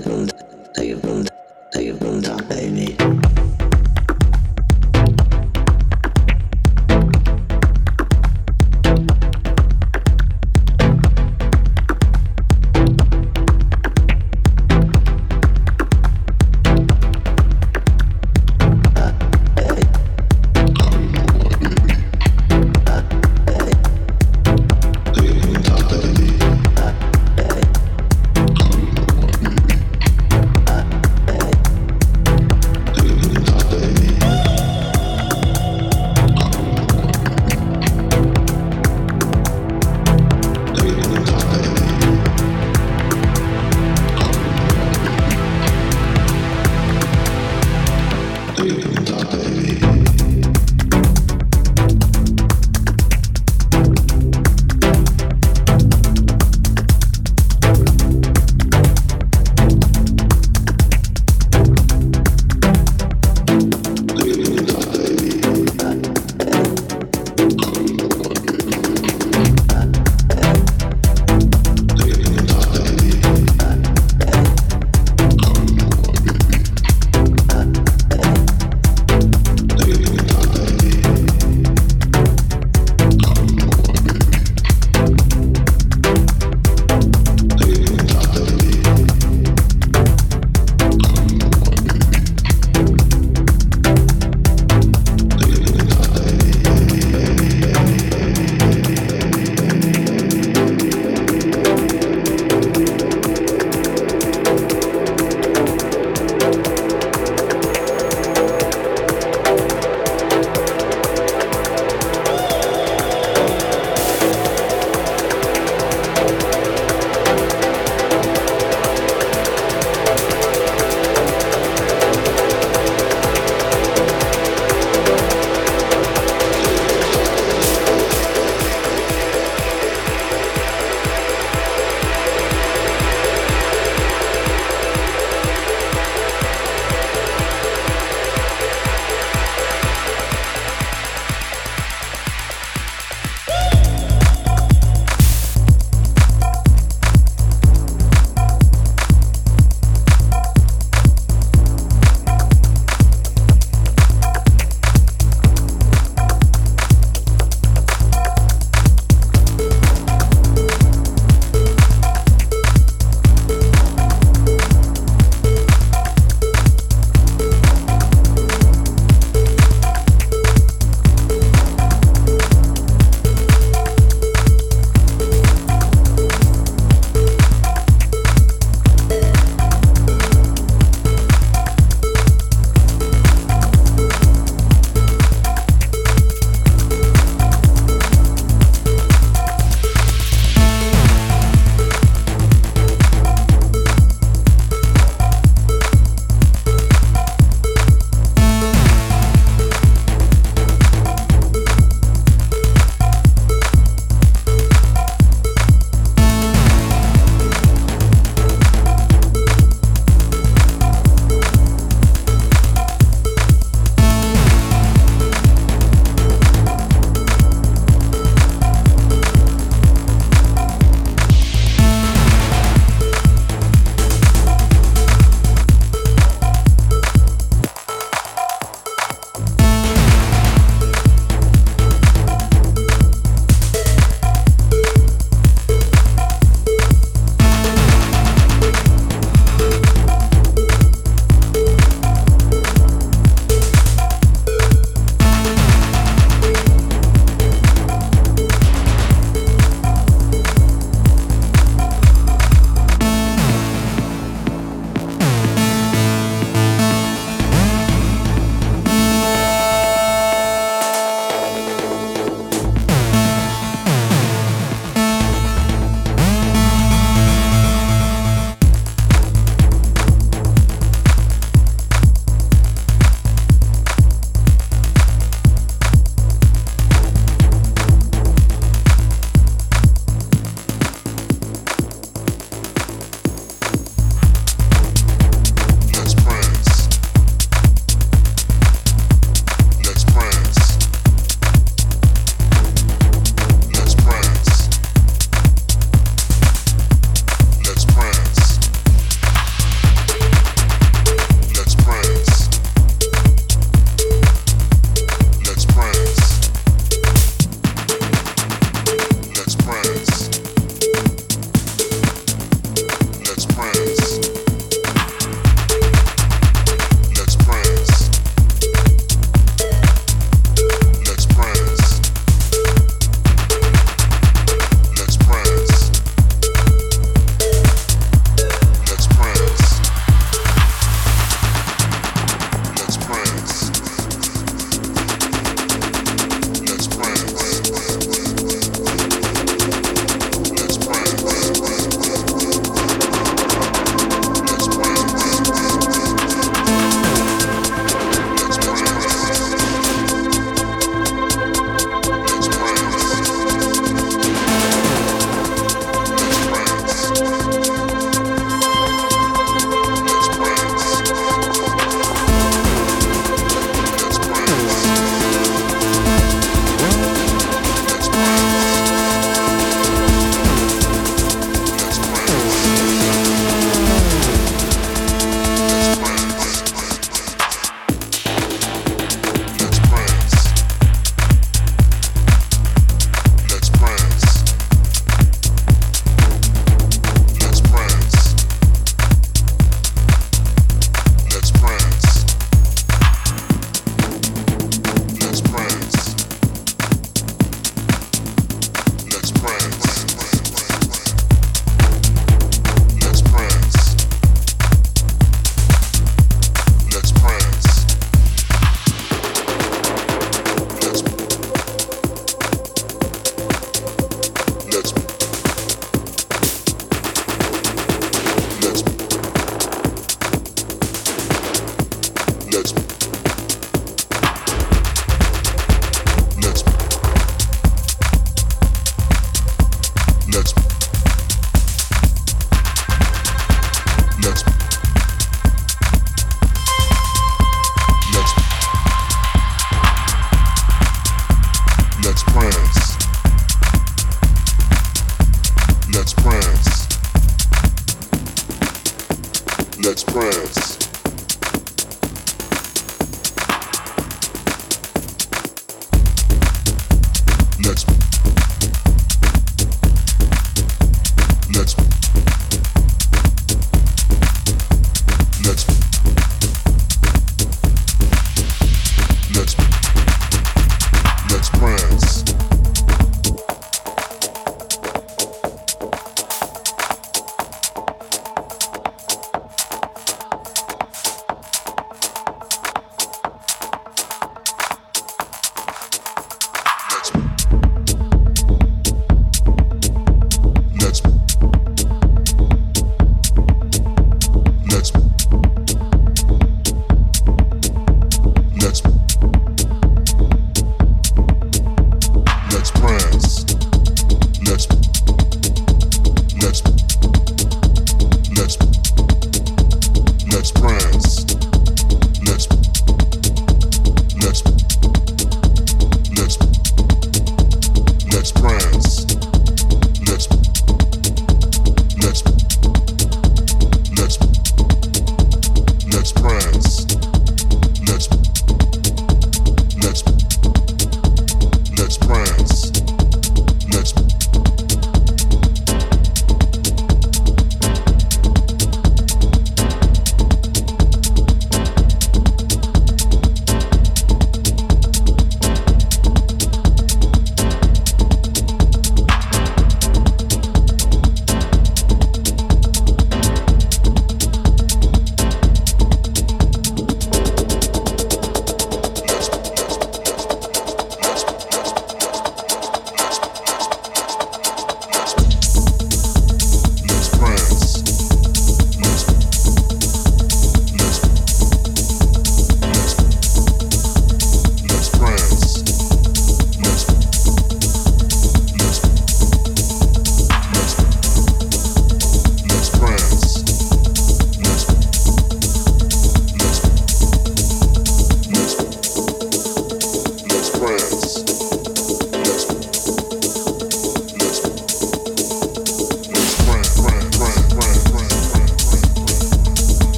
Take a boom, take a boom, take a boom, talk to me.